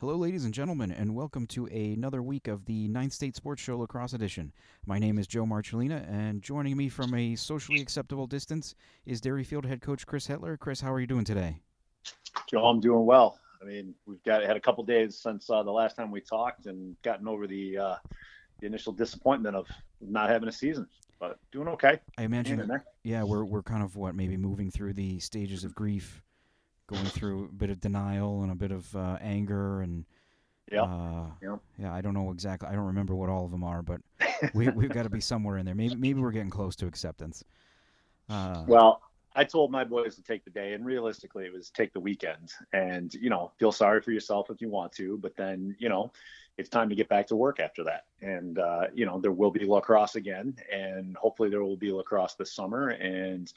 Hello, ladies and gentlemen, and welcome to another week of the Ninth State Sports Show Lacrosse Edition. My name is Joe Marcellina, and joining me from a socially acceptable distance is Derryfield head coach Chris Hetler. Chris, how are you doing today? Joe, I'm doing well. I mean, we've got had a couple days since uh, the last time we talked, and gotten over the uh, the initial disappointment of not having a season, but doing okay. I imagine, yeah, we're we're kind of what maybe moving through the stages of grief going through a bit of denial and a bit of uh, anger and yeah, uh, yeah. I don't know exactly. I don't remember what all of them are, but we we've got to be somewhere in there. Maybe maybe we're getting close to acceptance. Uh, well, I told my boys to take the day, and realistically, it was take the weekend, and you know, feel sorry for yourself if you want to, but then you know, it's time to get back to work after that. And uh, you know, there will be lacrosse again, and hopefully there will be lacrosse this summer, and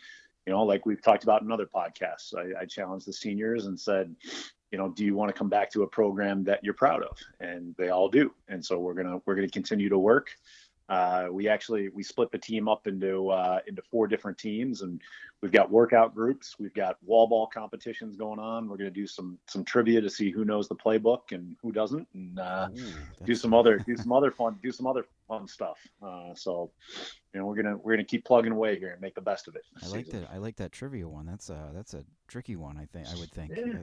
you know, like we've talked about in other podcasts, I, I challenged the seniors and said, you know, do you want to come back to a program that you're proud of? And they all do. And so we're gonna we're gonna continue to work. Uh, we actually we split the team up into uh, into four different teams, and we've got workout groups. We've got wall ball competitions going on. We're going to do some some trivia to see who knows the playbook and who doesn't, and uh, Ooh, do some other do some other fun do some other fun stuff. Uh, so, you know, we're gonna we're gonna keep plugging away here and make the best of it. I like that. I like that trivia one. That's a that's a tricky one. I think I would think. Yeah.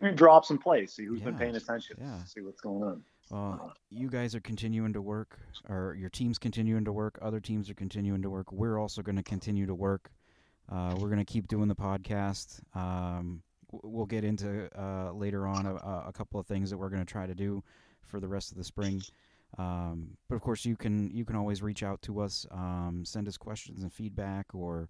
Gonna drop some plays, see who's yeah. been paying attention, yeah. see what's going on. Well, you guys are continuing to work, or your team's continuing to work. Other teams are continuing to work. We're also going to continue to work. Uh, we're going to keep doing the podcast. Um, we'll get into uh, later on a, a, couple of things that we're going to try to do for the rest of the spring. Um, but of course, you can you can always reach out to us, um, send us questions and feedback, or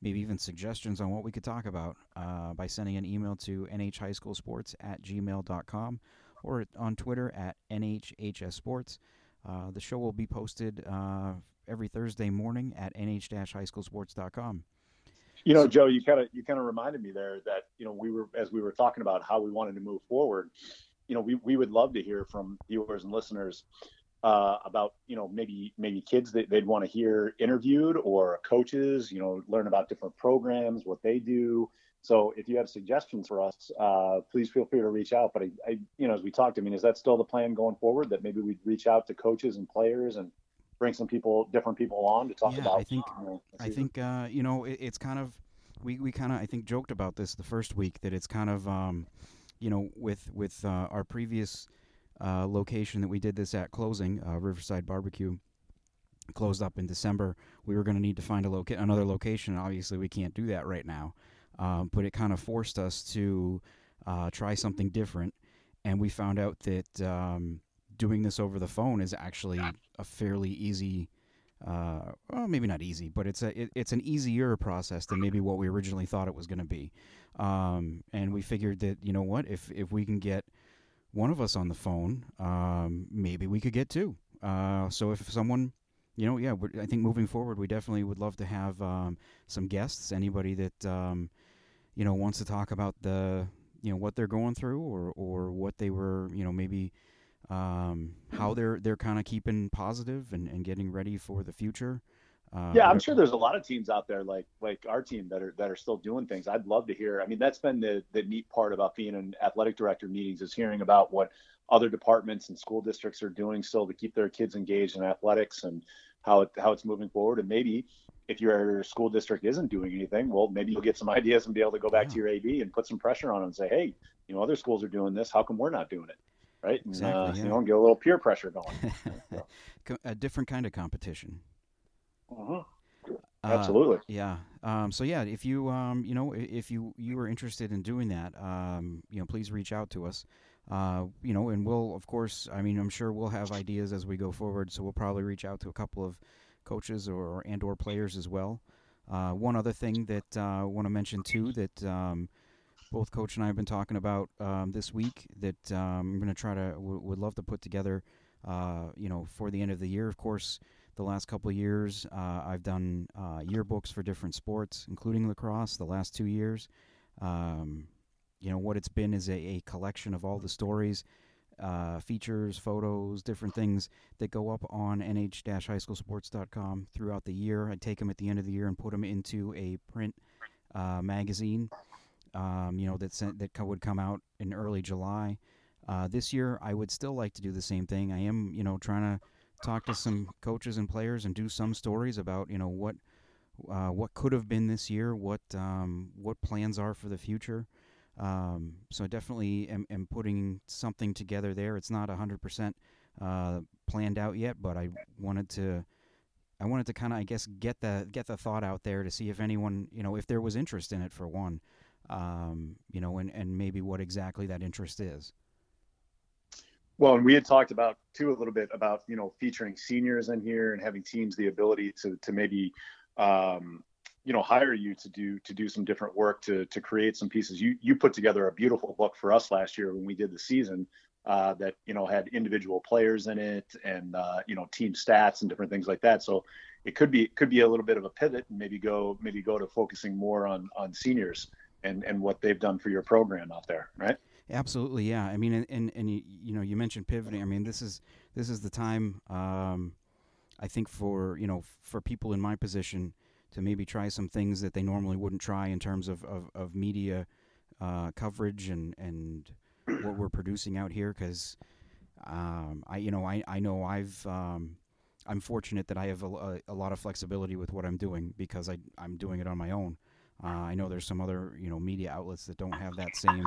maybe even suggestions on what we could talk about uh, by sending an email to nhhighschoolsports at gmail.com or on Twitter at nhhsports. Uh, the show will be posted uh, every Thursday morning at nh-highschoolsports.com. You know, Joe, you kind of you kind of reminded me there that you know we were as we were talking about how we wanted to move forward. You know, we we would love to hear from viewers and listeners uh, about you know maybe maybe kids that they'd want to hear interviewed or coaches. You know, learn about different programs, what they do. So if you have suggestions for us, uh, please feel free to reach out. But I, I, you know, as we talked, I mean, is that still the plan going forward? That maybe we'd reach out to coaches and players and bring some people, different people on to talk yeah, about. I think, you know, I think, uh, you know, it, it's kind of, we, we kind of, I think, joked about this the first week that it's kind of, um, you know, with with uh, our previous uh, location that we did this at closing, uh, Riverside Barbecue closed up in December. We were going to need to find a loca- another location. Obviously, we can't do that right now um, but it kind of forced us to uh, try something different. And we found out that um, doing this over the phone is actually a fairly easy, uh, well, maybe not easy, but it's a it, it's an easier process than maybe what we originally thought it was going to be. Um, and we figured that you know what, if if we can get one of us on the phone, um, maybe we could get two. Uh, so if someone you know, yeah, I think moving forward, we definitely would love to have um, some guests. Anybody that um, you know wants to talk about the you know what they're going through or or what they were you know maybe um, how they're they're kind of keeping positive and, and getting ready for the future. Uh, yeah, I'm sure there's a lot of teams out there like like our team that are that are still doing things. I'd love to hear. I mean, that's been the the neat part about being in athletic director meetings is hearing about what other departments and school districts are doing still to keep their kids engaged in athletics and how it, how it's moving forward. And maybe if your school district isn't doing anything, well, maybe you'll get some ideas and be able to go back yeah. to your AD and put some pressure on them and say, hey, you know, other schools are doing this. How come we're not doing it? Right. And, exactly, uh, yeah. You know, get a little peer pressure going. so. A different kind of competition. Uh-huh. Absolutely. Uh, yeah. Um, so yeah, if you um, you know if you you are interested in doing that, um, you know, please reach out to us. Uh, you know, and we'll of course. I mean, I'm sure we'll have ideas as we go forward. So we'll probably reach out to a couple of coaches or and or players as well. Uh, one other thing that uh, I want to mention too that um, both coach and I have been talking about um, this week that um, I'm going to try to w- would love to put together. Uh, you know, for the end of the year, of course, the last couple years uh, I've done uh, yearbooks for different sports, including lacrosse. The last two years, um, you know, what it's been is a, a collection of all the stories uh, features, photos, different things that go up on nh-highschoolsports.com throughout the year. I take them at the end of the year and put them into a print uh, magazine. Um, you know that sent, that would come out in early July. Uh, this year, I would still like to do the same thing. I am, you know, trying to talk to some coaches and players and do some stories about, you know, what uh, what could have been this year, what um, what plans are for the future. Um, so I definitely am, am, putting something together there. It's not hundred uh, percent planned out yet, but I wanted to I wanted to kind of I guess get the get the thought out there to see if anyone you know if there was interest in it for one, um, you know, and and maybe what exactly that interest is. Well, and we had talked about too a little bit about you know featuring seniors in here and having teams the ability to to maybe um, you know hire you to do to do some different work to to create some pieces. You you put together a beautiful book for us last year when we did the season uh, that you know had individual players in it and uh, you know team stats and different things like that. So it could be it could be a little bit of a pivot and maybe go maybe go to focusing more on on seniors and and what they've done for your program out there, right? Absolutely, yeah. I mean, and and, and you, know you mentioned pivoting. I mean, this is this is the time. Um, I think for you know for people in my position to maybe try some things that they normally wouldn't try in terms of of, of media uh, coverage and and what we're producing out here because um, I you know I I know I've um, I'm fortunate that I have a, a, lot of flexibility with what I'm doing because I I'm doing it on my own. Uh, I know there's some other you know media outlets that don't have that same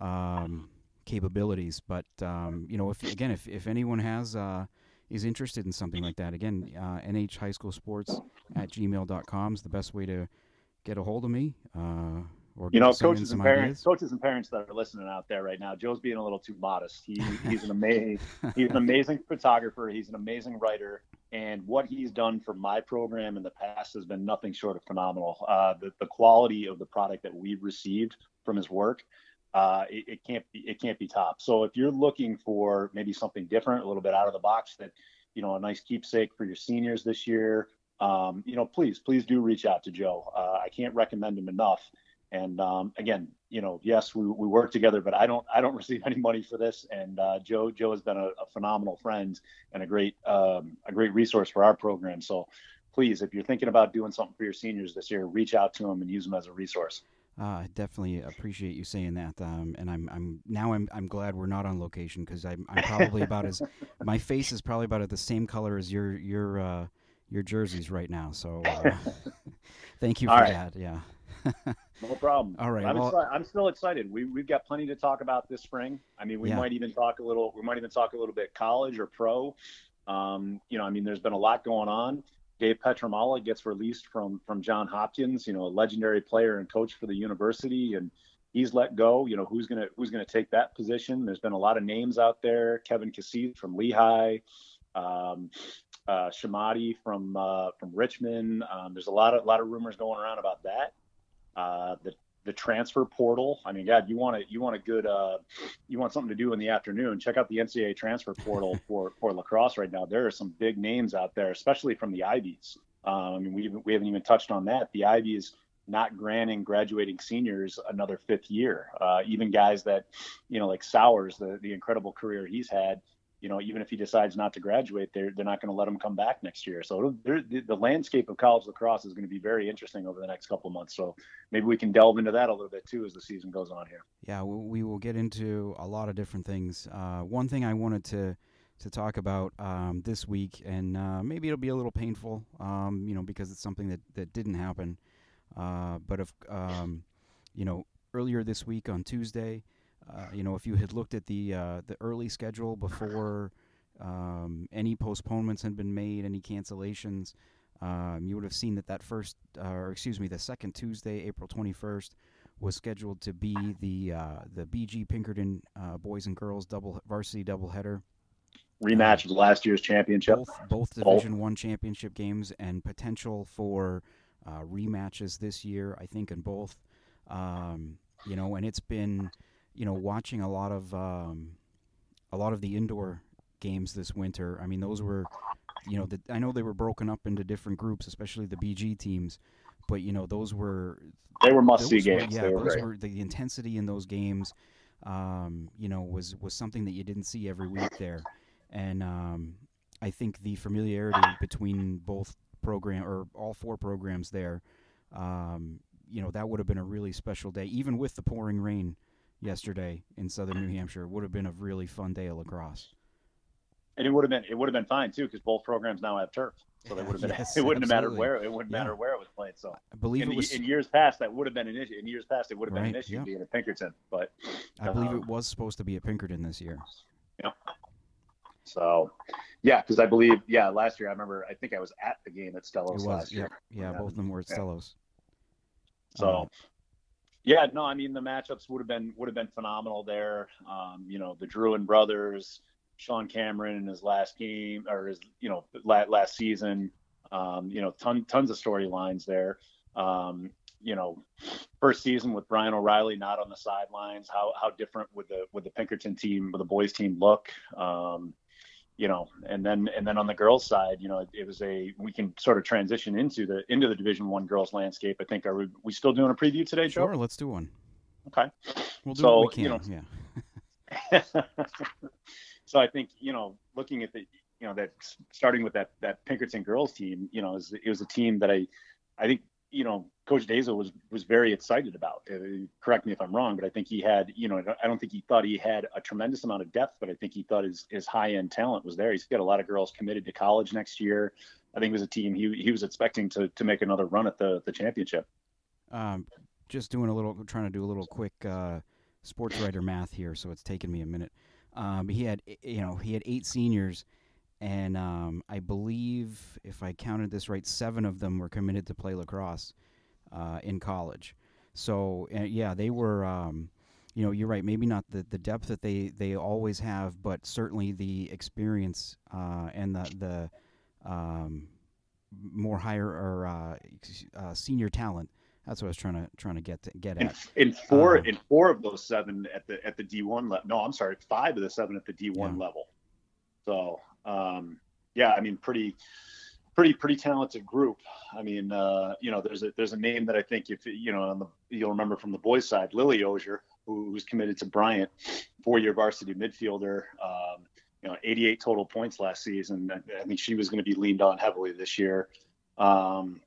um, capabilities, but um, you know if again if if anyone has uh, is interested in something like that, again uh, nh high school sports at gmail.com is the best way to get a hold of me. Uh, or you know, coaches and parents, ideas? coaches and parents that are listening out there right now, Joe's being a little too modest. He, he's an amazing, he's an amazing photographer. He's an amazing writer, and what he's done for my program in the past has been nothing short of phenomenal. Uh, the, the quality of the product that we've received from his work, uh, it, it, can't be, it can't be top. So if you're looking for maybe something different, a little bit out of the box, that you know, a nice keepsake for your seniors this year, um, you know, please, please do reach out to Joe. Uh, I can't recommend him enough. And um, again, you know, yes, we, we work together, but I don't I don't receive any money for this. And uh, Joe Joe has been a, a, phenomenal friend and a great um, a great resource for our program. So please, if you're thinking about doing something for your seniors this year, reach out to him and use him as a resource. Uh, I definitely appreciate you saying that, um, and I'm I'm now I'm I'm glad we're not on location because I'm I'm probably about as my face is probably about at the same color as your your uh, your jerseys right now. So uh, thank you for right. that. Yeah. no problem. All right. I'm, well, exci- I'm still excited. We we've got plenty to talk about this spring. I mean, we yeah. might even talk a little. We might even talk a little bit college or pro. Um, you know, I mean, there's been a lot going on. Dave Pietramala gets released from from John Hopkins. You know, a legendary player and coach for the university, and he's let go. You know, who's gonna who's gonna take that position? There's been a lot of names out there. Kevin Cassese from Lehigh. Um, uh, Chemotti from uh, from Richmond. Um, there's a lot of lot of rumors going around about that. Uh, the the transfer portal. I mean, God, you want to you want a good uh, you want something to do in the afternoon. Check out the NCAA transfer portal for for lacrosse right now. There are some big names out there, especially from the Ivies. Um, I mean, we we haven't even touched on that. The Ivies not granting graduating seniors another fifth year. Uh, even guys that, you know, like Sowers, the the incredible career he's had, you know, even if he decides not to graduate, they're they're not going to let him come back next year. So the, the landscape of college lacrosse is going to be very interesting over the next couple months. So maybe we can delve into that a little bit too as the season goes on here. Yeah, we will get into a lot of different things. Uh, one thing I wanted to to talk about um, this week, and uh, maybe it'll be a little painful, um, you know, because it's something that that didn't happen. Uh, but if um, you know, earlier this week on Tuesday. Uh, you know, if you had looked at the uh, the early schedule before um, any postponements had been made, any cancellations, um, you would have seen that that first, uh, or excuse me, the second Tuesday, April 21st, was scheduled to be the uh, the BG Pinkerton uh, boys and girls double varsity doubleheader. Rematch of last year's championship. Both, both Division both. One championship games and potential for rematches this year. I think in both. Um, you know, and it's been you know, watching a lot of um, a lot of the indoor games this winter. I mean, those were, you know, the, I know they were broken up into different groups, especially the BG teams, but you know, those were they were must see games. yeah, were those great. were the intensity in those games. Um, you know, was was something that you didn't see every week there, and um, I think the familiarity between both program or all four programs there, um, you know, that would have been a really special day, even with the pouring rain yesterday in Southern New Hampshire. Would have been a really fun day of lacrosse. And it would have been it would have been fine too because both programs now have turf, so they would have been. Yes, it wouldn't have mattered where it wouldn't Yeah. matter where it was played. So I believe in, it was. in years past that would have been an issue. In years past it would have been Right, an issue yeah. being at Pinkerton, but I believe um, it was supposed to be at Pinkerton this year. Yeah. So yeah, because I believe yeah last year I remember I think I was at the game at Stellos last Yeah, year. yeah. Yeah. Both of them were at Yeah. Stellos. So, Um, yeah, no, I mean the matchups would have been would have been phenomenal there. Um, you know, the Druin brothers, Sean Cameron in his last game or his you know la- last season. Um, you know, ton, tons of storylines there. Um, you know, first season with Brian O'Reilly not on the sidelines. How how different would the would the Pinkerton team, with the boys team look? Um, you know, and then and then on the girls' side, you know, it, it was a we can sort of transition into the into the Division One girls landscape. I think are we, we still doing a preview today, Joe? Sure, let's do one. Okay. We'll do So, what we you know, yeah. so I think you know, looking at the you know that starting with that that Pinkerton girls team, you know, it was, it was a team that I I think you know Coach Dazo was was very excited about. Uh, correct me if I'm wrong, but I think he had you know I don't think he thought he had a tremendous amount of depth, but I think he thought his his high end talent was there. He's got a lot of girls committed to college next year. I think it was a team he he was expecting to to make another run at the the championship. Um, just doing a little, trying to do a little quick uh, sports writer math here, so it's taken me a minute. Um, he had, you know, he had eight seniors, and um, I believe, if I counted this right, seven of them were committed to play lacrosse uh, in college. So uh, yeah, they were. Um, you know, you're right. Maybe not the, the depth that they, they always have, but certainly the experience uh, and the the um, more higher or uh, uh, senior talent. That's what I was trying to trying to get to, get in, at. in four Um, in four of those seven at the at the D1 level. No, I'm sorry, five of the seven at the D1 Yeah. level. So um, yeah, I mean, pretty pretty pretty talented group. I mean, uh, you know, there's a there's a name that I think if you know on the you'll remember from the boys side, Lily Ozier, who, who's committed to Bryant, four year varsity midfielder. Um, you know, 88 total points last season. I I think she was going to be leaned on heavily this year. Um,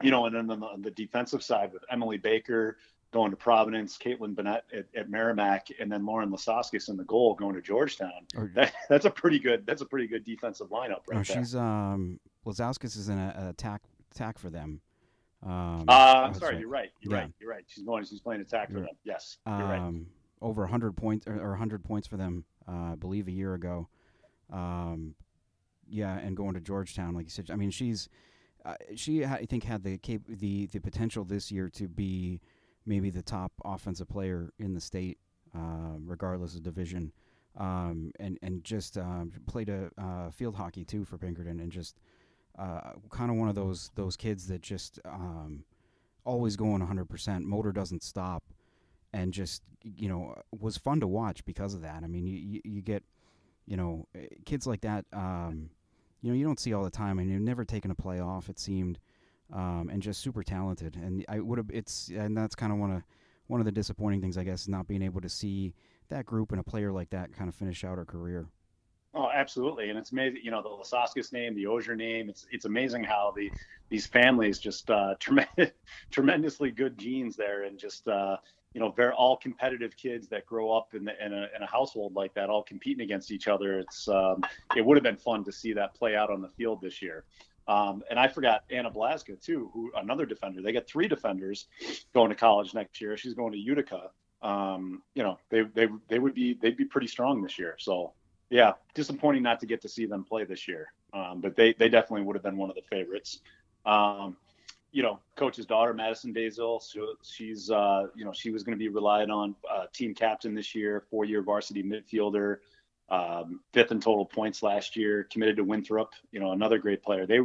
you know, and then on the, on the defensive side with Emily Baker going to Providence, Caitlin Bennett at, at Merrimack, and then Lauren Lasoskis in the goal going to Georgetown. Or, That, that's a pretty good. That's a pretty good defensive lineup right there. she's um, Lazowskis is in a, a attack attack for them. Um, Uh, I'm sorry, right. you're right. You're Yeah. right. You're right. She's going. She's playing attack for them. Yes, you're right. um, over 100 points or, or 100 points for them, uh, I believe, a year ago. Um, yeah, and going to Georgetown, like you said. I mean, she's uh, she I think had the cap- the the potential this year to be maybe the top offensive player in the state, uh, regardless of division. Um, and and just um, played a uh, field hockey too for Pinkerton, and just uh, kind of one of those those kids that just um, always going 100%. Motor doesn't stop, and just you know was fun to watch because of that. I mean, you you, get you know eh, kids like that. Um, you know, you don't see all the time, and you've never taken a play off. It seemed, um, and just super talented. And I would have. It's and that's kind of one of one of the disappointing things, I guess, is not being able to see that group and a player like that kind of finish out her career. Oh, absolutely, and it's amazing. You know, the Lasoskis name, the Ozier name. It's it's amazing how the these families just uh, tremendous, tremendously good genes there, and just uh, you know, they're all competitive kids that grow up in, the, in a in a household like that, all competing against each other. It's um, it would have been fun to see that play out on the field this year. Um, and I forgot Anna Blaska too, who another defender. They got three defenders going to college next year. She's going to Utica. Um, you know, they they they would be they'd be pretty strong this year. So yeah, disappointing not to get to see them play this year. Um, but they they definitely would have been one of the favorites. Um, you know, coach's daughter, Madison Basil, so she's uh, you know she was going to be relied on, uh, team captain this year, four-year varsity midfielder, um, fifth in total points last year, committed to Winthrop. You know, another great player. They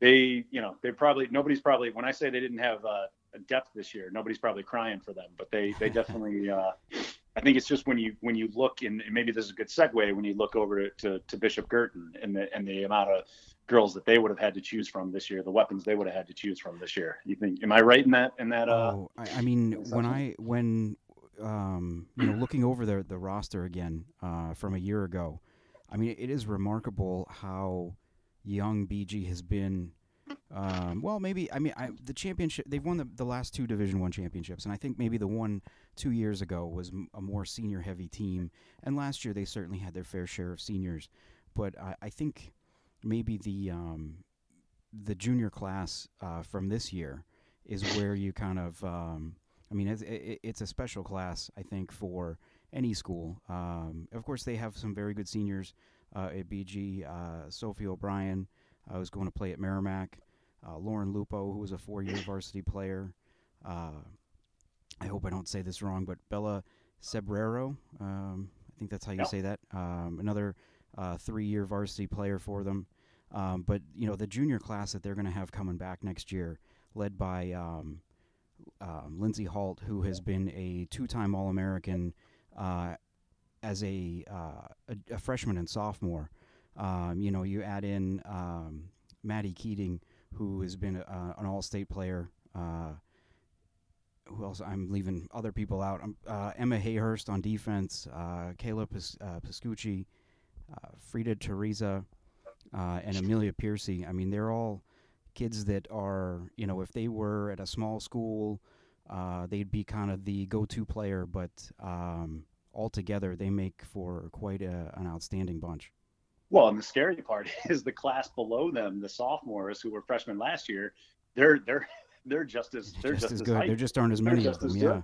they you know they probably nobody's probably when I say they didn't have uh, a depth this year, nobody's probably crying for them, but they they definitely. I think it's just when you when you look and maybe this is a good segue when you look over to, to, to Bishop Guertin and the and the amount of girls that they would have had to choose from this year, the weapons they would have had to choose from this year. You think? Am I right in that? In that? Uh, oh, I, I mean, when? I when um, you know looking over the the roster again uh, from a year ago, I mean, it is remarkable how young BG has been Um, well, maybe I mean I, the championship. They've won the, the last two Division One championships, and I think maybe the one two years ago was m- a more senior heavy team. And last year they certainly had their fair share of seniors, but I, I think maybe the um, the junior class uh, from this year is where you kind of. Um, I mean, it's, it, it's a special class, I think, for any school. Um, of course, they have some very good seniors uh, at BG. Uh, Sophie O'Brien, uh, was going to play at Merrimack uh, Lauren Lupo, who was a four-year varsity player. Uh, I hope I don't say this wrong, but Bella Sebrero, um, I think that's how you yep. say that. Um, another uh, three-year varsity player for them. Um, but you know the junior class that they're going to have coming back next year, led by um, um, Lindsay Halt, who has been a two-time All-American uh, as a, uh, a, a freshman and sophomore. Um, you know, you add in Maddie Keating, who has been uh, an all-state player. Uh, who else? I'm leaving other people out. Um, uh, Emma Hayhurst on defense. Uh, Kayla Pis- uh, Piscucci, uh, Frida Teresa, and Amelia Piercy. I mean, they're all kids that are, you know, if they were at a small school, they'd be kind of the go-to player. But um, altogether, they make for quite a, an outstanding bunch. Well, and the scary part is the class below them, the sophomores who were freshmen last year, they're they're they're just as they're just, just as good. Hype. There just aren't as many of them. Yeah.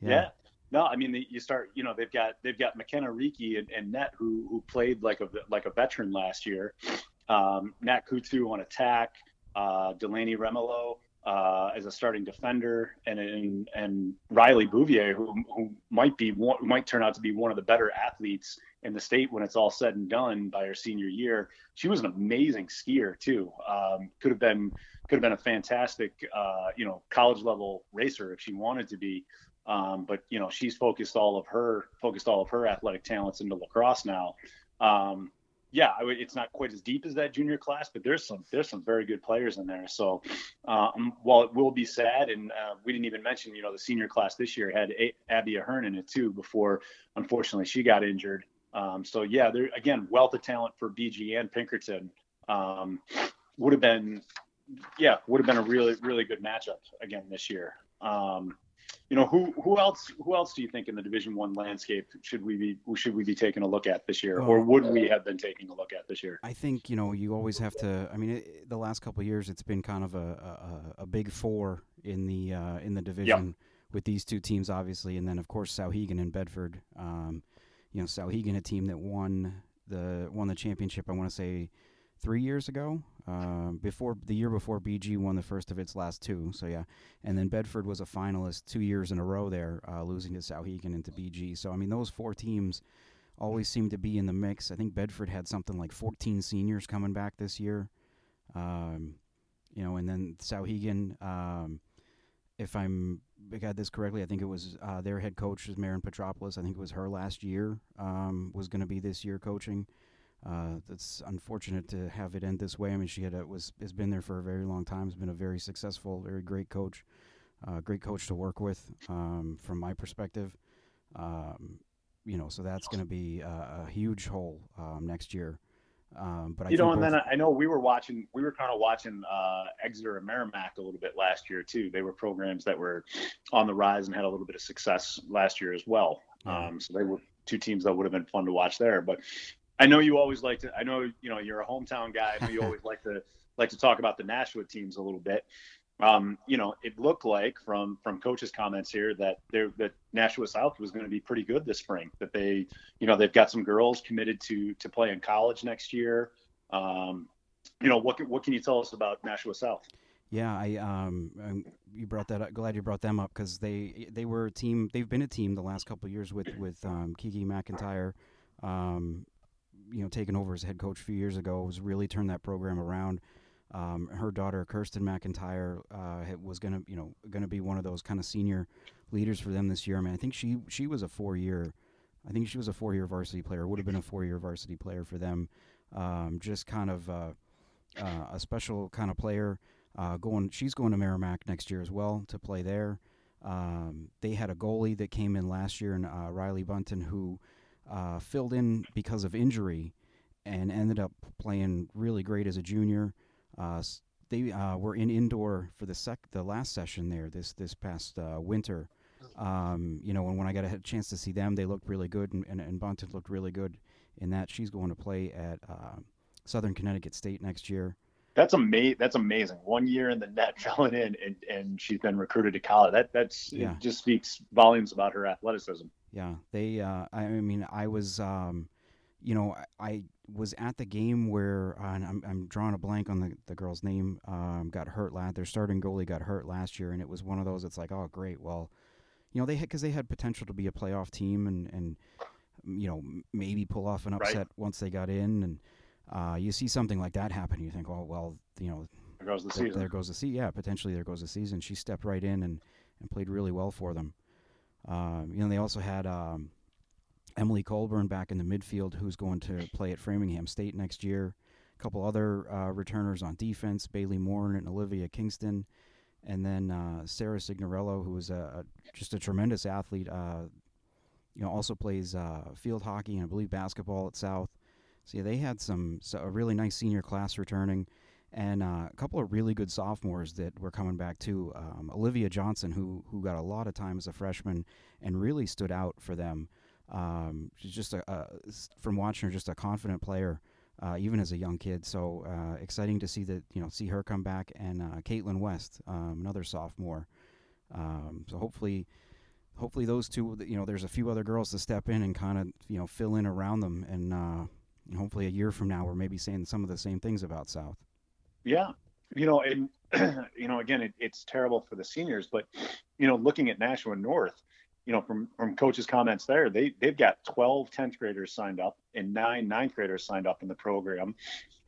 yeah. yeah. No, I mean you start. You know they've got they've got McKenna Riki and, and Net who who played like a like a veteran last year. Um, Nat Kutu on attack. Uh, Delaney Remelo uh, as a starting defender, and and, and Riley Bouvier, who, who might be one, might turn out to be one of the better athletes in the state when it's all said and done by her senior year. She was an amazing skier too. Um, could have been could have been a fantastic uh, you know college level racer if she wanted to be. Um, but you know she's focused all of her focused all of her athletic talents into lacrosse now. Um, yeah, it's not quite as deep as that junior class, but there's some there's some very good players in there. So um, while it will be sad, and uh, we didn't even mention, you know, the senior class this year had a- Abby Ahern in it too before, unfortunately, she got injured. Um, so yeah, there again, wealth of talent for BG and Pinkerton um, would have been, yeah, would have been a really really good matchup again this year. Um, you know who who else who else do you think in the Division One landscape should we be should we be taking a look at this year, or would we have been taking a look at this year? I think you know you always have to. I mean, it, the last couple years it's been kind of a, a, a big four in the uh, in the division yep. with these two teams, obviously, and then of course Souhegan and Bedford. Um, you know, Souhegan, a team that won the won the championship. I want to say three years ago. Uh, before the year before, BG won the first of its last two. So yeah, and then Bedford was a finalist two years in a row there, uh, losing to Souhegan and to BG. So I mean, those four teams always seem to be in the mix. I think Bedford had something like 14 seniors coming back this year. Um, you know, and then Souhegan. Um, if I'm got this correctly, I think it was uh, their head coach is Marin Petropoulos. I think it was her last year um, was going to be this year coaching. Uh, it's unfortunate to have it end this way. I mean, she had a, was has been there for a very long time. Has been a very successful, very great coach, uh, great coach to work with. Um, from my perspective, um, you know, so that's going to be a, a, huge hole um, next year. Um, but I you know, and then I know we were watching, we were kind of watching uh, Exeter and Merrimack a little bit last year too. They were programs that were on the rise and had a little bit of success last year as well. Um, so they were two teams that would have been fun to watch there. But I know you always like to. I know you know you're a hometown guy. Know you always like to like to talk about the Nashua teams a little bit. Um, you know, it looked like from from coach's comments here that that Nashua South was going to be pretty good this spring. That they, you know, they've got some girls committed to to play in college next year. Um, you know, what what can you tell us about Nashua South? Yeah, I um, you brought that up. Glad you brought them up because they they were a team. They've been a team the last couple years with with um, Kiki McIntyre. Um, you know taken over as head coach a few years ago was really turned that program around. Um, her daughter Kirsten McIntyre uh, was gonna you know gonna be one of those kind of senior leaders for them this year. I mean, I think she she was a four year, I think she was a four year varsity player. Would have been a four year varsity player for them. Um, just kind of uh, uh, a special kind of player. Uh, going, she's going to Merrimack next year as well to play there. Um, they had a goalie that came in last year, and uh, Riley Bunton, who uh, filled in because of injury and ended up playing really great as a junior. Uh, they uh, were in indoor for the sec the last session there this this past uh, winter. Um, you know, and when I got a chance to see them, they looked really good, and, and, and Bunton looked really good in that. She's going to play at uh, Southern Connecticut State next year. That's amazing. That's amazing. One year in the net, filling in, and, and she's been recruited to college. That that's yeah. just speaks volumes about her athleticism. Yeah, they. Uh, I mean, I was. Um, you know, I was at the game where uh, I'm, I'm drawing a blank on the, the girl's name. Um, got hurt last. Their starting goalie got hurt last year, and it was one of those. It's like, oh, great. Well, you know, they had because they had potential to be a playoff team, and and you know maybe pull off an upset right. once they got in, and uh, you see something like that happen, you think, oh well, you know, there goes the th- season. There goes the season. Yeah, potentially there goes the season. She stepped right in and and played really well for them. Um, you know, they also had. Um, Emily Colburn back in the midfield, who's going to play at Framingham State next year. A couple other uh, returners on defense, Bailey Moore and Olivia Kingston. And then uh, Sarah Signorello, who is a, a, just a tremendous athlete, uh, you know, also plays uh, field hockey and I believe basketball at South. So yeah, they had some so a really nice senior class returning, and uh, a couple of really good sophomores that were coming back too. Um, Olivia Johnson, who who got a lot of time as a freshman and really stood out for them. Um, she's just a, a, from watching her, just a confident player, uh, even as a young kid. So uh, exciting to see that you know see her come back, and uh, Caitlin West, um, another sophomore. Um, so hopefully, hopefully those two, you know, there's a few other girls to step in and kind of you know fill in around them, and, uh, and hopefully a year from now we're maybe saying some of the same things about South. Yeah, you know, and you know, again, it, it's terrible for the seniors, but you know, looking at Nashua North you know, from from coach's comments there, they they've got 12 10th graders signed up and nine ninth graders signed up in the program.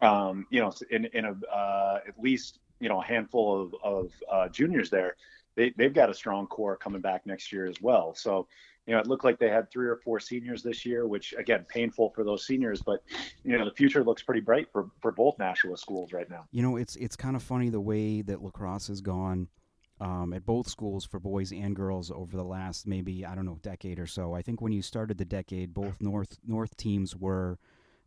Um, you know, in in a uh, at least you know a handful of of uh, juniors there. They they've got a strong core coming back next year as well. So. You know, it looked like they had three or four seniors this year, which again, painful for those seniors. But you know, the future looks pretty bright for, for both Nashua schools right now. You know, it's it's kind of funny the way that lacrosse has gone um, at both schools for boys and girls over the last maybe I don't know decade or so. I think when you started the decade, both North North teams were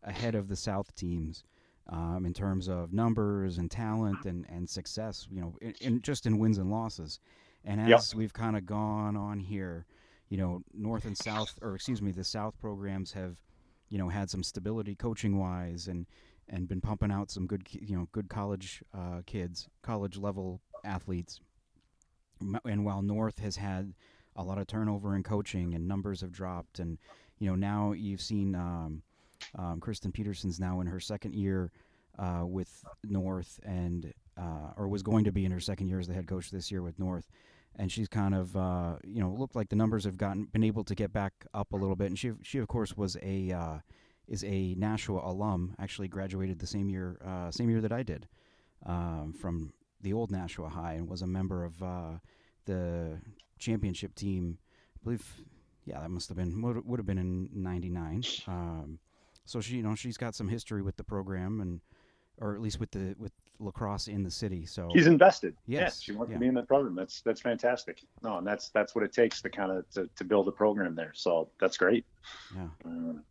ahead of the South teams um, in terms of numbers and talent and, and success. You know, in, in just in wins and losses. And as yep. we've kind of gone on here, you know, North and South, or excuse me, the South programs have, you know, had some stability coaching wise and and been pumping out some good, you know, good college uh, kids, college level athletes and while North has had a lot of turnover in coaching and numbers have dropped, and you know now you've seen um, um, Kristen Peterson's now in her second year uh, with North, and uh, or was going to be in her second year as the head coach this year with North, and she's kind of uh, you know looked like the numbers have gotten been able to get back up a little bit, and she she of course was a uh, is a Nashua alum, actually graduated the same year uh, same year that I did um, from the old Nashua High and was a member of uh, the championship team. I believe, yeah, that must have been would, would have been in '99. Um, so she, you know, she's got some history with the program and, or at least with the with lacrosse in the city. So she's invested. Yes, yeah, she wants yeah. to be in the program. That's that's fantastic. No, and that's that's what it takes to kind of to, to build a program there. So that's great. Yeah. Um,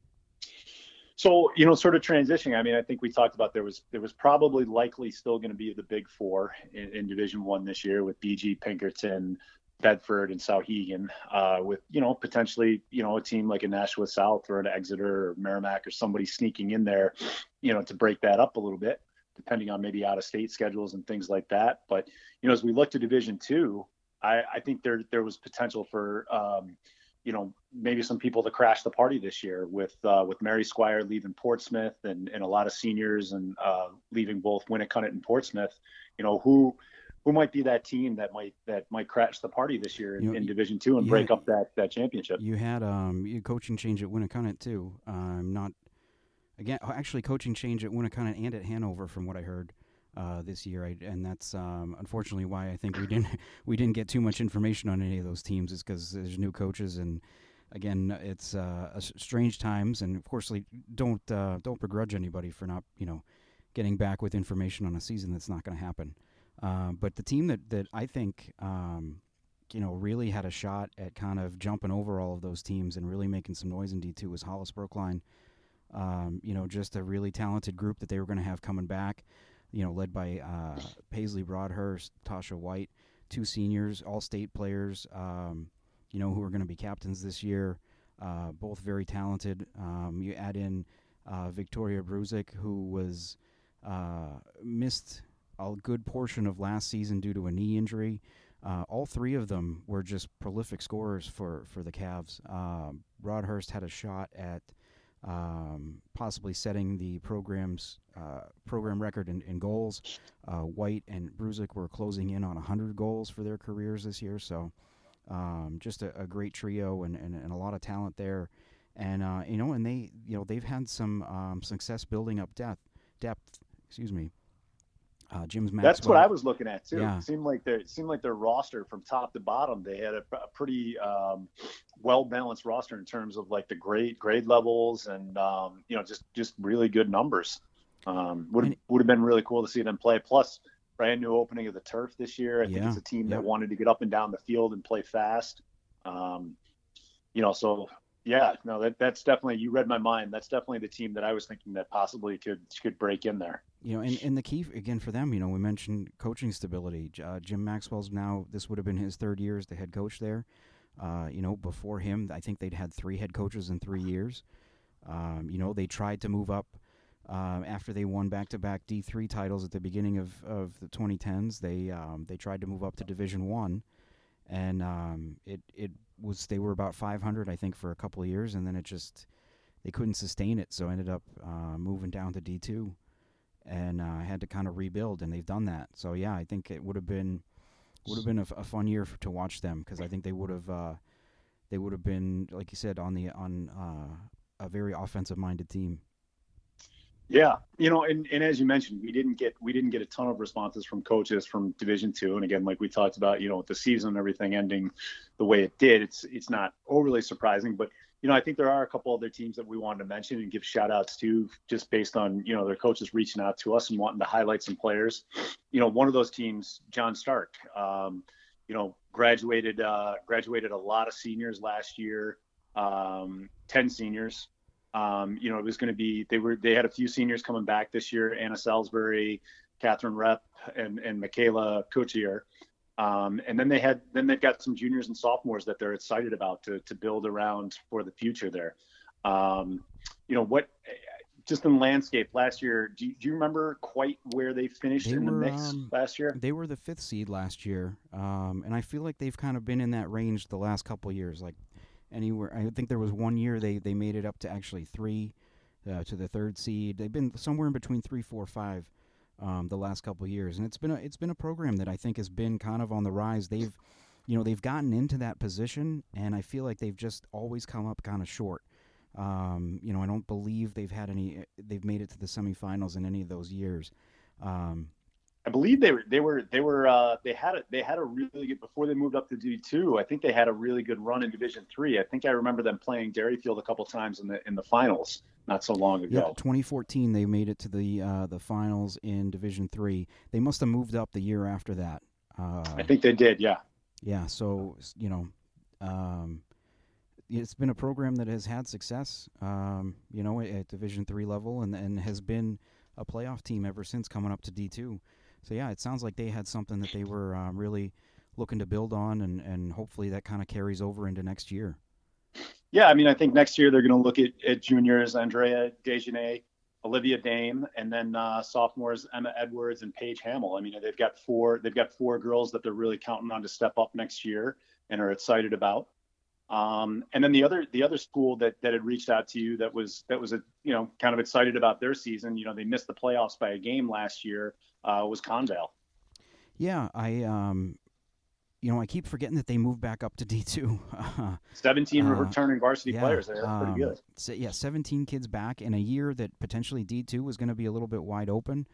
so you know, sort of transitioning. I mean, I think we talked about there was there was probably likely still going to be the big four in, in Division One this year with BG, Pinkerton, Bedford, and Souhegan. Uh, with you know potentially you know a team like a Nashua South or an Exeter or Merrimack or somebody sneaking in there, you know, to break that up a little bit, depending on maybe out of state schedules and things like that. But you know, as we look to Division Two, I, I think there there was potential for um, you know maybe some people to crash the party this year with uh, with Mary Squire leaving Portsmouth and, and a lot of seniors and uh, leaving both Winnacunnet and Portsmouth. You know who who might be that team that might that might crash the party this year in, you know, in Division Two and break had, up that that championship. You had um you coaching change at Winnacunnet too. I'm um not again actually coaching change at Winnacunnet and at Hanover from what I heard uh, this year, I, and that's um, unfortunately why I think we didn't we didn't get too much information on any of those teams. Is because there's new coaches, and again, it's uh, strange times, and of course, don't uh, don't begrudge anybody for not you know getting back with information on a season that's not going to happen. Uh, but the team that that I think. Um, you know, really had a shot at kind of jumping over all of those teams and really making some noise in D2 was Hollis Brookline. Um, you know, just a really talented group that they were going to have coming back. You know, led by uh, Paisley Broadhurst, Tasha White, two seniors, all state players, um, you know, who are going to be captains this year. Uh, both very talented. Um, you add in uh, Victoria Bruzik, who was uh, missed a good portion of last season due to a knee injury. Uh, all three of them were just prolific scorers for, for the Cavs. Uh, Broadhurst had a shot at um, possibly setting the program's uh, program record in, in goals. Uh, White and Bruzik were closing in on 100 goals for their careers this year, so um, just a, a, great trio and, and, and, a lot of talent there. And uh, you know, and they you know they've had some um, success building up depth. Depth, excuse me. Uh, Jim's. That's what I was looking at too. Yeah. It seemed like their seemed like their roster from top to bottom. They had a, a pretty um, well balanced roster in terms of like the grade grade levels and um, you know just just really good numbers. Um, would would have been really cool to see them play. Plus, brand new opening of the turf this year. I yeah. think it's a team that wanted to get up and down the field and play fast. Um, you know, so yeah, no, that that's definitely you read my mind. That's definitely the team that I was thinking that possibly could could break in there. You know, and, and the key again for them, you know, we mentioned coaching stability. Uh, Jim Maxwell's now this would have been his third year as the head coach there. Uh, you know, before him, I think they'd had three head coaches in three years. Um, you know, they tried to move up uh, after they won back-to-back D3 titles at the beginning of, of the 2010s. They um, they tried to move up to Division One, and um, it it was they were about 500 I think for a couple of years, and then it just they couldn't sustain it, so ended up uh, moving down to D2, and uh, had to kind of rebuild, and they've done that. So yeah, I think it would have been would have been a, a, fun year to watch them because I think they would have uh, they would have been like you said on the on uh, a very offensive minded team. Yeah, you know, and, and as you mentioned, we didn't get we didn't get a ton of responses from coaches from Division Two, and again, like we talked about, you know, with the season and everything ending the way it did, it's it's not overly surprising, but you know, I think there are a couple other teams that we wanted to mention and give shout outs to just based on, you know, their coaches reaching out to us and wanting to highlight some players. You know, one of those teams, John Stark, um, you know, graduated uh, graduated a lot of seniors last year, um, 10 seniors. Um, you know, it was going to be they were they had a few seniors coming back this year: Anna Salisbury, Catherine Rep, and and Michaela Coutier. Um, and then they had then they've got some juniors and sophomores that they're excited about to to build around for the future there. Um, you know what? Just in landscape last year, do you, do you remember quite where they finished they in were, the mix um, last year? They were the fifth seed last year, um, and I feel like they've kind of been in that range the last couple years. Like anywhere. I think there was one year they, they made it up to actually three, uh, to the third seed. They've been somewhere in between three, four, five, um, the last couple years, and it's been a it's been a program that I think has been kind of on the rise. They've, you know, they've gotten into that position, and I feel like they've just always come up kind of short. Um, you know, I don't believe they've had any. They've made it to the semifinals in any of those years. Um, I believe they were they were they were uh, they had a they had a really good before they moved up to D two. I think they had a really good run in Division three. I think I remember them playing Derryfield a couple times in the in the finals not so long ago. Yeah, 2014 they made it to the uh, the finals in Division three. They must have moved up the year after that. Uh, I think they did. Yeah. Yeah. So you know, um, it's been a program that has had success. Um, you know, at Division three level, and and has been a playoff team ever since coming up to D two. So yeah, it sounds like they had something that they were uh, really looking to build on, and and hopefully that kind of carries over into next year. Yeah, I mean, I think next year they're going to look at, at juniors Andrea Dejanay, Olivia Dame, and then uh, sophomores Emma Edwards and Paige Hamill. I mean, they've got four they've got four girls that they're really counting on to step up next year and are excited about. Um, and then the other the other school that that had reached out to you that was that was a you know kind of excited about their season. You know, they missed the playoffs by a game last year uh, was Conval. Yeah, I um, you know, I keep forgetting that they moved back up to D two. seventeen uh, returning varsity yeah, players there, um, pretty good. So, yeah, seventeen kids back in a year that potentially D two was going to be a little bit wide open,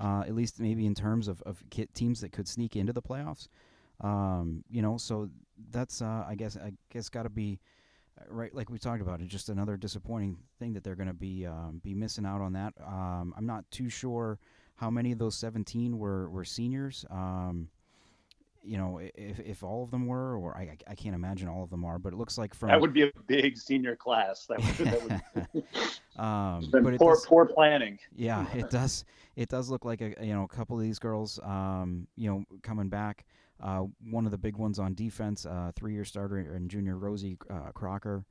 uh, at least maybe in terms of of teams that could sneak into the playoffs. Um, you know, so that's uh, I guess I guess got to be uh, right like we talked about it just another disappointing thing that they're going to be um, be missing out on that um, i'm not too sure how many of those 17 were, were seniors. Um, you know, if, if all of them were, or I, I can't imagine all of them are, but it looks like from that would be a big senior class. That would, that would... Um, but poor, does, poor planning. Yeah, it does. It does look like a you know a couple of these girls, um, you know, coming back. Uh, one of the big ones on defense, uh, three-year starter and junior Rosie uh, Crocker.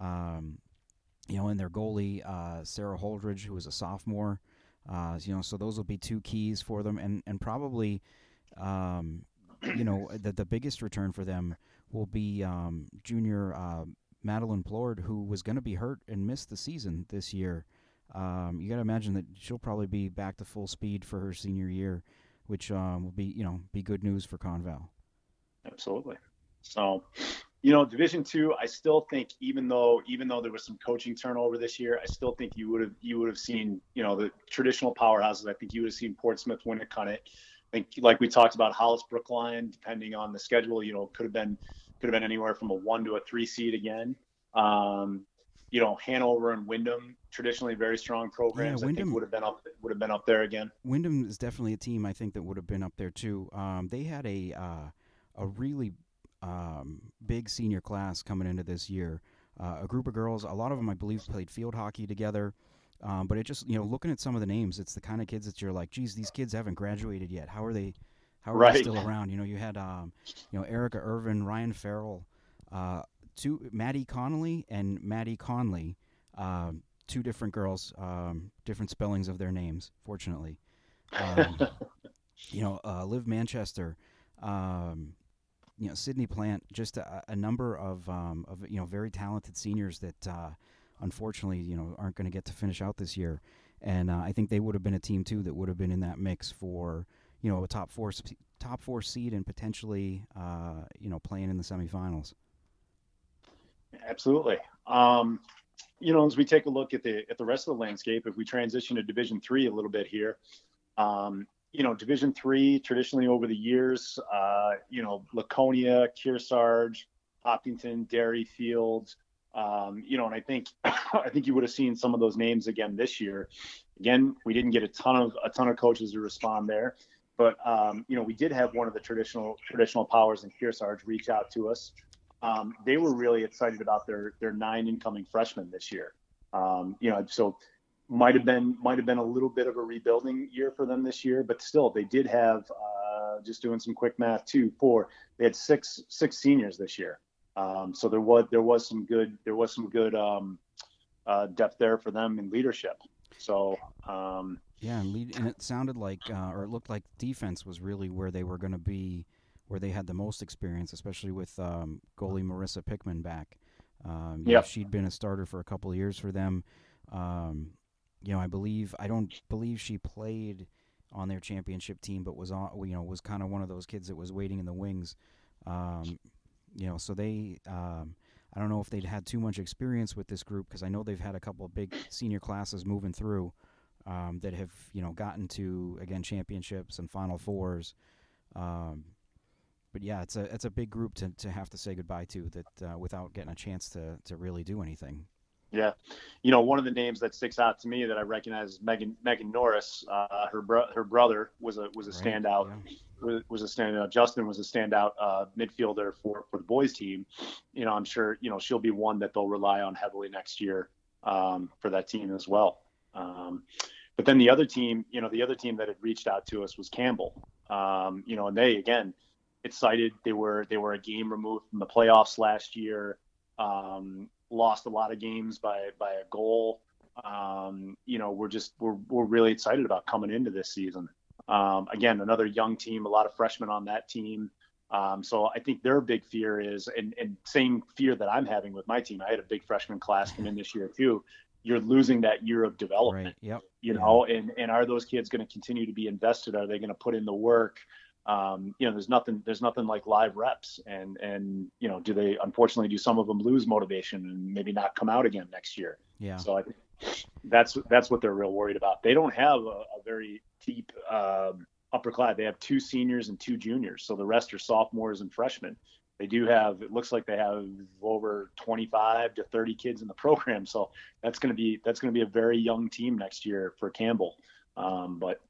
Um, you know, and their goalie uh, Sarah Holdridge, who is a sophomore. Uh, you know, so those will be two keys for them, and and probably, um, you know, the the biggest return for them will be um, junior uh, Madeline Plord, who was going to be hurt and miss the season this year. Um, you got to imagine that she'll probably be back to full speed for her senior year, which um, will be you know be good news for Conval. Absolutely. So, you know, Division Two, I still think even though even though there was some coaching turnover this year, I still think you would have you would have seen you know the traditional powerhouses. I think you would have seen Portsmouth win it, cut it. I think like we talked about Hollis Brookline, depending on the schedule, you know, could have been could have been anywhere from a one to a three seed again. Um, you know, Hanover and Windham, traditionally very strong programs. Yeah, Windham, I think would have been up would have been up there again. Windham is definitely a team I think that would have been up there too. Um, they had a uh, a really um, big senior class coming into this year. Uh, a group of girls, a lot of them I believe played field hockey together. Um, but it just you know looking at some of the names, it's the kind of kids that you're like, geez, these kids haven't graduated yet. How are they? How are right. they still around? You know, you had um, you know Erica Irvin, Ryan Farrell, uh, two Maddie Connolly and Maddie Conley, uh, two different girls, um, different spellings of their names. Fortunately, um, you know, uh, Liv Manchester, um, you know, Sydney Plant, just a, a number of um, of you know very talented seniors that uh, unfortunately you know aren't going to get to finish out this year. And uh, I think they would have been a team too that would have been in that mix for you know a top four top four seed and potentially uh, you know playing in the semifinals. Absolutely. Um, you know, as we take a look at the at the rest of the landscape, if we transition to Division Three a little bit here, um, you know, Division Three traditionally over the years, uh, you know, Laconia, Kearsarge, Hopkinton, Fields, um, you know, and I think I think you would have seen some of those names again this year. Again, we didn't get a ton of a ton of coaches to respond there, but um, you know, we did have one of the traditional traditional powers in Kearsarge reach out to us um, they were really excited about their their nine incoming freshmen this year. Um, you know, so might have been might have been a little bit of a rebuilding year for them this year, but still they did have uh, just doing some quick math two four they had six six seniors this year. Um, so there was there was some good there was some good um, uh, depth there for them in leadership. So um, yeah, and, lead, and it sounded like uh, or it looked like defense was really where they were going to be where they had the most experience, especially with um, goalie Marissa Pickman back. Um, yeah, she'd been a starter for a couple of years for them. Um, you know, I believe I don't believe she played on their championship team, but was on you know was kind of one of those kids that was waiting in the wings. Um, you know, so they um, I don't know if they'd had too much experience with this group because I know they've had a couple of big senior classes moving through um, that have you know gotten to again championships and Final Fours. Um, but yeah, it's a it's a big group to, to have to say goodbye to that uh, without getting a chance to to really do anything. Yeah, you know, one of the names that sticks out to me that I recognize is Megan Megan Norris. Uh, her bro- her brother was a was a standout. Was, was a standout. Justin was a standout uh, midfielder for for the boys team. You know, I'm sure you know she'll be one that they'll rely on heavily next year um, for that team as well. Um, but then the other team, you know, the other team that had reached out to us was Campbell. Um, you know, and they again excited. They were they were a game removed from the playoffs last year. Um, lost a lot of games by by a goal. Um, you know, we're just we're we're really excited about coming into this season. Um, again, another young team, a lot of freshmen on that team. Um, so I think their big fear is, and, and same fear that I'm having with my team. I had a big freshman class come in this year too. You're losing that year of development. Right. Yep. You know, and and are those kids going to continue to be invested? Are they going to put in the work? Um, you know, there's nothing, there's nothing like live reps, and and you know, do they unfortunately do some of them lose motivation and maybe not come out again next year? Yeah. So I think that's that's what they're real worried about. They don't have a, a very deep um, upper class. They have two seniors and two juniors, so the rest are sophomores and freshmen. They do have. It looks like they have over 25 to 30 kids in the program, so that's going to be that's going to be a very young team next year for Campbell. Um, but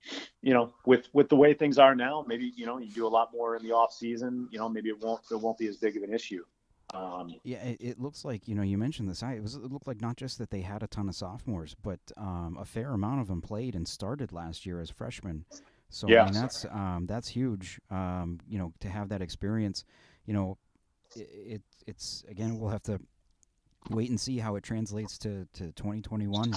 you know, with with the way things are now, maybe you know you do a lot more in the off season. You know, maybe it won't it won't be as big of an issue. Um, yeah, it, it, looks like you know you mentioned this. I it was it looked like not just that they had a ton of sophomores, but um, a fair amount of them played and started last year as freshmen. So yeah. I mean that's um, that's huge. Um, you know to have that experience. You know, it, it it's again we'll have to wait and see how it translates to to 2021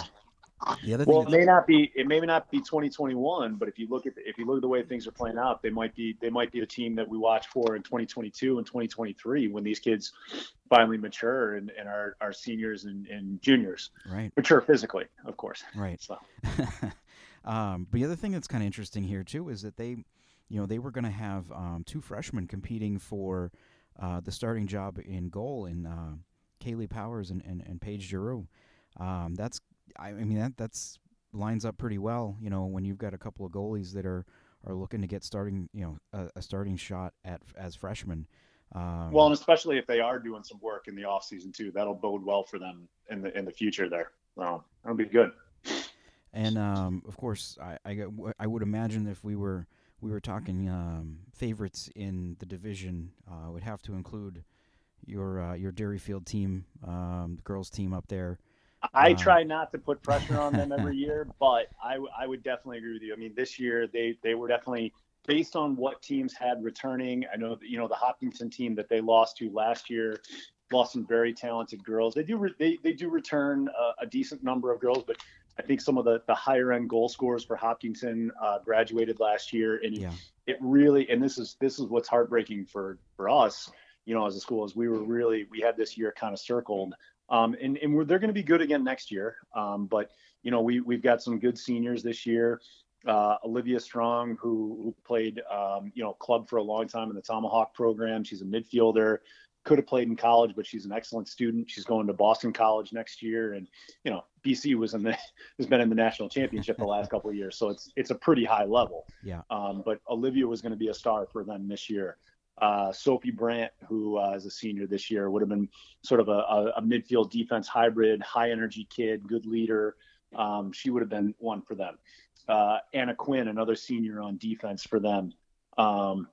the other well, it may not be it may not be 2021, but if you look at the, if you look at the way things are playing out, they might be they might be a team that we watch for in 2022 and 2023 when these kids finally mature and, and are, are seniors and, and juniors. Right. Mature physically, of course. Right. So. um, but the other thing that's kind of interesting here too is that they, you know, they were going to have um, two freshmen competing for uh, the starting job in goal in uh, Kaylee Powers and, and, and Paige Giroux. Um, that's I, I mean that that's lines up pretty well. You know, when you've got a couple of goalies that are are looking to get starting, you know, a, a starting shot at as freshmen. Um, well, and especially if they are doing some work in the off season too, that'll bode well for them in the in the future. There, so that'll be good. And um, of course, I, I, I would imagine if we were we were talking um, favorites in the division, uh, would have to include your uh, your Derryfield team, um, the girls team up there. I uh, try not to put pressure on them every year, but I, I would definitely agree with you. I mean, this year they they were definitely based on what teams had returning. I know that you know the Hopkinton team that they lost to last year lost some very talented girls. They do re- they they do return a, a, decent number of girls, but I think some of the the higher end goal scorers for Hopkinton uh, graduated last year, and yeah. it really and this is this is what's heartbreaking for for us. You know, as a school, is we were really we had this year kind of circled um, and and they're going to be good again next year. Um, but you know, we we've got some good seniors this year. Uh, Olivia Strong, who, who played um, you know club for a long time in the Tomahawk program. She's a midfielder. Could have played in college, but she's an excellent student. She's going to Boston College next year, and you know BC was in the has been in the national championship the last couple of years, so it's it's a pretty high level. Yeah. Um, but Olivia was going to be a star for them this year. Uh, Sophie Brandt, who uh, is a senior this year, would have been sort of a, a, a midfield defense hybrid, high energy kid, good leader. Um, she would have been one for them. Uh, Anna Quinn, another senior on defense for them. Um,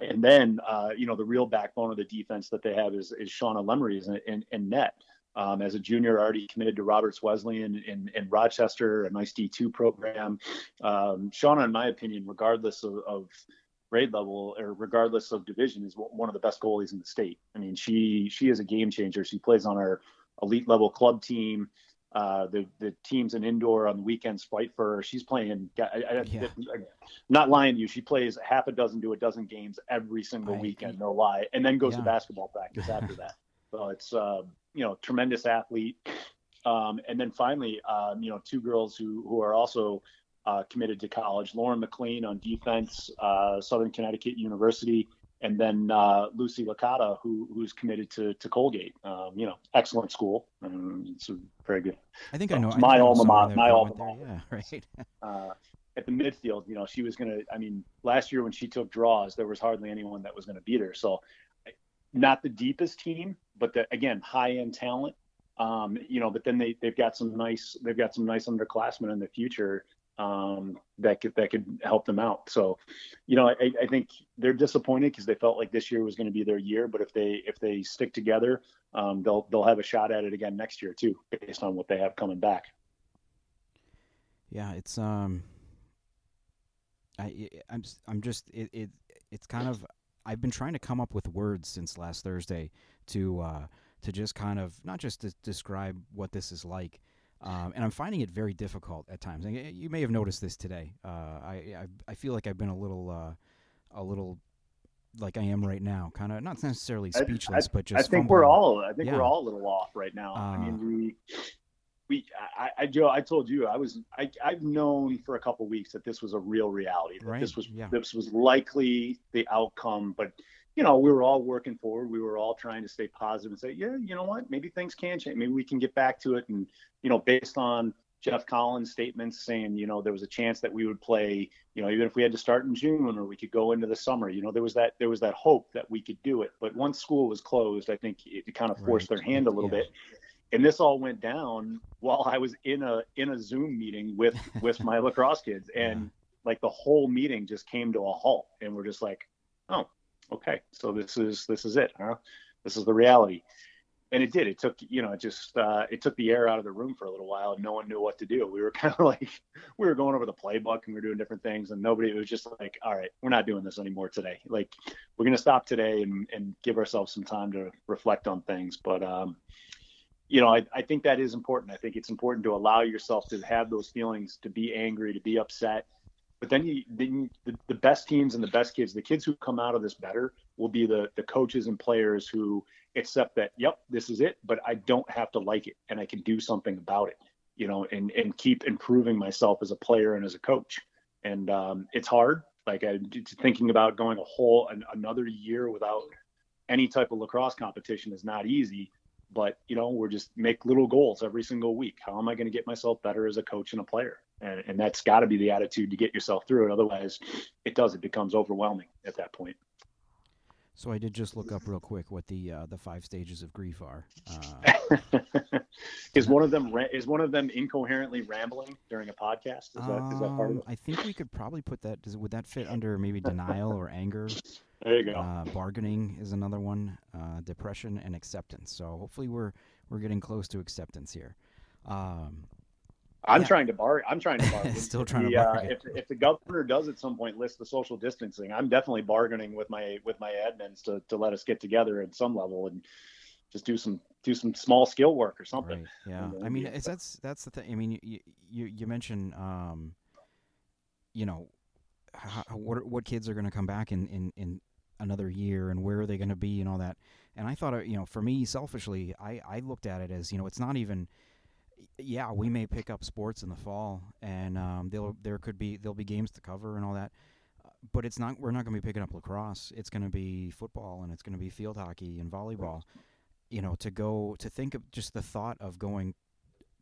and then, uh, you know, the real backbone of the defense that they have is, is Shauna Lemery in, in, in net. Um, as a junior, already committed to Roberts Wesleyan in, in, Rochester, a nice D2 program. Um, Shauna, in my opinion, regardless of, of grade level or regardless of division is one of the best goalies in the state. I mean, she she is a game changer. She plays on our elite level club team. Uh, the the teams in indoor on the weekends fight for her. She's playing. I, I, yeah. I'm not lying to you. She plays half a dozen to a dozen games every single right. weekend. No lie, and then goes yeah. to basketball practice after that. So it's uh, you know tremendous athlete. Um, and then finally, um, you know, two girls who who are also uh, committed to college. Lauren McLean on defense, uh, Southern Connecticut University, and then uh, Lucy Licata, who who's committed to to Colgate. Um, you know, excellent school. Um, it's very good. I think I know. my I alma mater. My alma mater. Yeah, right. Uh, at the midfield, you know, she was gonna. I mean, last year when she took draws, there was hardly anyone that was gonna beat her. So, not the deepest team, but the, again, high end talent. Um, you know, but then they they've got some nice they've got some nice underclassmen in the future um, that could that could help them out. So, you know, I, I think they're disappointed because they felt like this year was going to be their year. But if they if they stick together, um, they'll they'll have a shot at it again next year too, based on what they have coming back. Yeah, it's um, I I'm I'm just it, it it's kind of I've been trying to come up with words since last Thursday to uh to just kind of not just to describe what this is like um, and I'm finding it very difficult at times. And you may have noticed this today. Uh, I, I, I feel like I've been a little uh, a little like I am right now, kind of not necessarily speechless, I, I, but just. I think fumbling. we're all. I think yeah. we're all a little off right now. Uh, I mean, uh. we. We, I, I, Joe, I told you, I was, I, I've known for a couple weeks that this was a real reality. That right. this was, yeah. this was likely the outcome, but you know, we were all working forward. We were all trying to stay positive and say, yeah, you know what, maybe things can change. Maybe we can get back to it. And, you know, based on Jeff Collins' statements saying, you know, there was a chance that we would play, you know, even if we had to start in June or we could go into the summer, you know, there was that there was that hope that we could do it. But once school was closed, I think it kind of forced right. their hand a little yeah. bit. And this all went down while I was in a in a Zoom meeting with with my lacrosse kids, and yeah. like the whole meeting just came to a halt, and we're just like, oh, okay, so this is this is it, huh? this is the reality and it did. It took, you know, it just uh, it took the air out of the room for a little while, and no one knew what to do. We were kind of like we were going over the playbook and we were doing different things, and nobody. It was just like, all right, we're not doing this anymore today. Like we're gonna stop today and and give ourselves some time to reflect on things. But um, you know, I, I think that is important. I think it's important to allow yourself to have those feelings, to be angry, to be upset. But then you, then the, the best teams and the best kids, the kids who come out of this better, will be the the coaches and players who accept that, yep, this is it, but I don't have to like it and I can do something about it, you know, and, and keep improving myself as a player and as a coach. And um, it's hard. Like I thinking about going a whole an, another year without any type of lacrosse competition is not easy. But you know, we're just make little goals every single week. How am I going to get myself better as a coach and a player? And, and that's got to be the attitude to get yourself through it. Otherwise, it does. It becomes overwhelming at that point. So I did just look up real quick what the uh, the five stages of grief are. Uh, is one of them is one of them incoherently rambling during a podcast? Is that, um, is that part of it? Um, I think we could probably put that. Does, would that fit under maybe denial or anger? There you go. Uh, bargaining is another one. Uh, depression and acceptance. So hopefully we're we're getting close to acceptance here. Um, I'm yeah. trying to bar. I'm trying to bargain. Still trying the, to bargain. Uh, if, if the governor does at some point list the social distancing, I'm definitely bargaining with my with my admins to, to let us get together at some level and just do some do some small skill work or something. Right. Yeah. I mean, it's, that's that's the thing. I mean, you you, you mentioned, um, you know, how, what what kids are going to come back in, in in another year and where are they going to be and all that. And I thought, uh, you know, for me selfishly, I I looked at it as you know, it's not even yeah, we may pick up sports in the fall, and um, there there could be there'll be games to cover and all that. But it's not. We're not going to be picking up lacrosse. It's going to be football, and it's going to be field hockey and volleyball. You know, to go to think of just the thought of going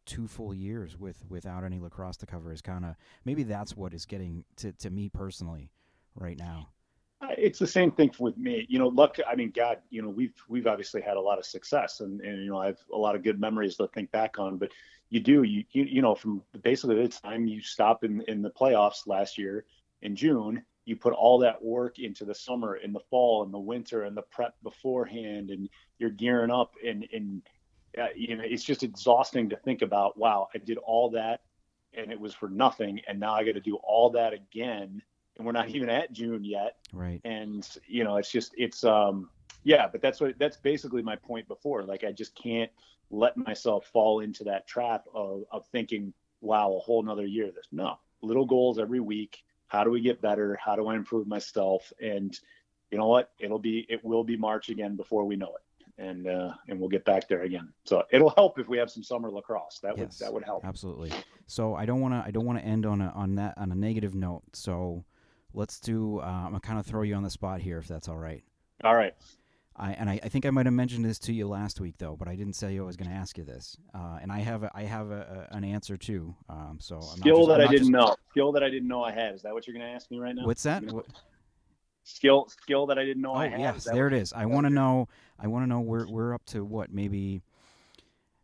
two full years with without any lacrosse to cover is kind of maybe that's what is getting to to me personally right now. It's the same thing with me. You know, luck. I mean, God. You know, we've we've obviously had a lot of success, and and you know, I have a lot of good memories to think back on. But you do you you, you know from basically the time you stop in in the playoffs last year in June you put all that work into the summer in the fall and the winter and the prep beforehand and you're gearing up and and uh, you know it's just exhausting to think about wow I did all that and it was for nothing and now I got to do all that again and we're not even at June yet right and you know it's just it's um yeah but that's what that's basically my point before like I just can't let myself fall into that trap of, of thinking, wow, a whole nother year. This no little goals every week. How do we get better? How do I improve myself? And you know what? It'll be it will be March again before we know it, and uh, and we'll get back there again. So it'll help if we have some summer lacrosse. That would that would help absolutely. So I don't want to I don't want to end on a on that on a negative note. So let's do. Uh, I'm gonna kind of throw you on the spot here, if that's all right. All right. I, and I, I, think I might have mentioned this to you last week though, but I didn't say I was going to ask you this. Uh, and I have a, I have a, a, an answer too. Um, so I'm skill just, that I'm I didn't just... know. Skill that I didn't know I had. Is that what you're going to ask me right now? What's that? What... Skill skill that I didn't know oh, I had. yes, there it is. I want to know. I want to know. We're we're up to what maybe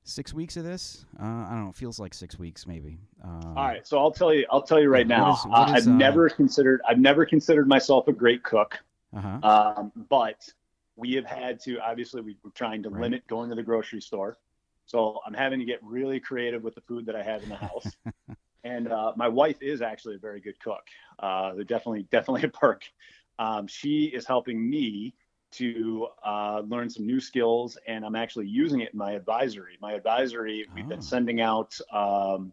six weeks of this. Uh, I don't know. It feels like six weeks maybe. Um, All right. So I'll tell you. I'll tell you right now. Is, uh, is, I've uh... never considered. I've never considered myself a great cook. Uh-huh. Um, but we have had to obviously we are trying to right. limit going to the grocery store so i'm having to get really creative with the food that i have in the house and uh, my wife is actually a very good cook uh, they're definitely definitely a perk um, she is helping me to uh, learn some new skills and i'm actually using it in my advisory my advisory we've been oh. sending out um,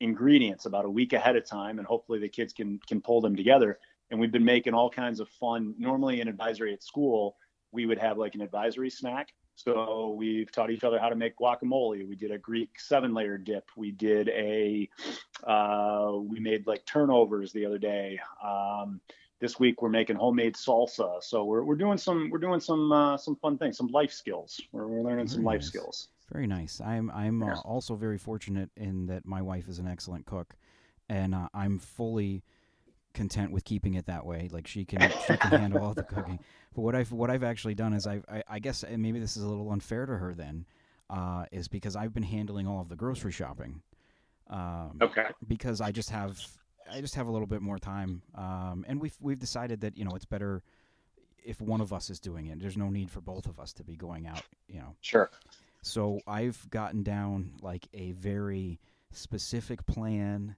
ingredients about a week ahead of time and hopefully the kids can can pull them together and we've been making all kinds of fun normally in advisory at school we would have like an advisory snack. So we've taught each other how to make guacamole. We did a Greek seven layer dip. We did a, uh, we made like turnovers the other day. Um, this week we're making homemade salsa. So we're, we're doing some, we're doing some, uh, some fun things, some life skills. We're, we're learning very some life skills. Very nice. I'm, I'm uh, also very fortunate in that my wife is an excellent cook and uh, I'm fully, content with keeping it that way. Like she can she can handle all the cooking. But what I've what I've actually done is I've, I I guess maybe this is a little unfair to her then, uh, is because I've been handling all of the grocery shopping. Um, okay. Because I just have I just have a little bit more time, um, and we've we've decided that you know it's better. if one of us is doing it. There's no need for both of us to be going out. You know. Sure. So I've gotten down like a very specific plan.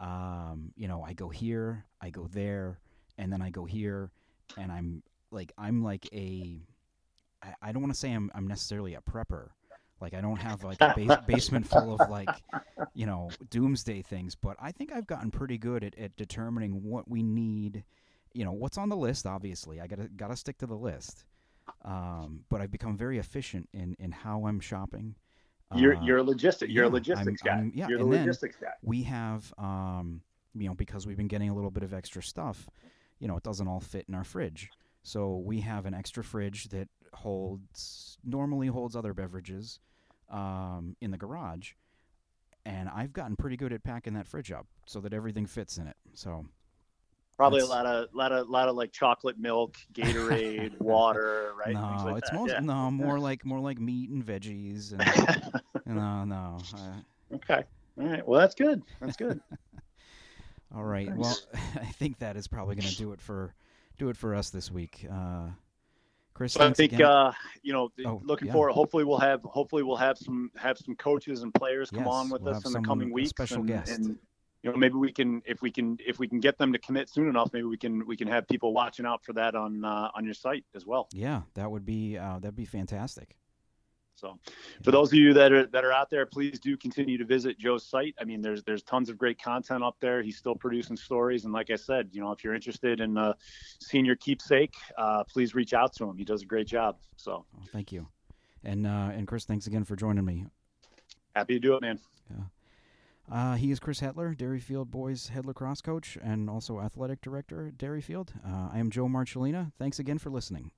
Um, you know, I go here, I go there, and then I go here, and I'm like I'm like a I, I don't want to say I'm I'm necessarily a prepper. Like I don't have like a base, basement full of like you know doomsday things, but I think I've gotten pretty good at, at determining what we need. You know what's on the list. Obviously, I gotta gotta stick to the list. Um, but I've become very efficient in in how I'm shopping. You're uh, you're a logistic. You're yeah, a logistics I'm, guy. I'm, yeah, you're the logistics guy. We have um, you know because we've been getting a little bit of extra stuff. You know, it doesn't all fit in our fridge. So we have an extra fridge that holds normally holds other beverages um, in the garage, and I've gotten pretty good at packing that fridge up so that everything fits in it. So probably a lot of lot of lot of like chocolate milk, Gatorade, water, right? No, like it's that. most yeah. no more like more like meat and veggies. And, no, no. Uh, okay. All right. Well, that's good. That's good. All right. Nice. Well, I think that is probably going to do it for do it for us this week. Uh, Chris, I think uh, you know, oh, looking yeah. forward. Hopefully, we'll have hopefully we'll have some have some coaches and players come yes, on with we'll us in the coming weeks. Special and, guest. And, you know, maybe we can if we can if we can get them to commit soon enough, maybe we can we can have people watching out for that on uh, on your site as well. Yeah, that would be uh, that'd be fantastic. So, for those of you that are that are out there, please do continue to visit Joe's site. I mean, there's there's tons of great content up there. He's still producing stories, and like I said, you know, if you're interested in uh, seeing your keepsake, uh, please reach out to him. He does a great job. So, oh, thank you, and uh, and Chris, thanks again for joining me. Happy to do it, man. Yeah. Uh, he is Chris Hetler, Derryfield Boys head lacrosse coach and also athletic director at Derryfield. Uh, I am Joe Marcellina. Thanks again for listening.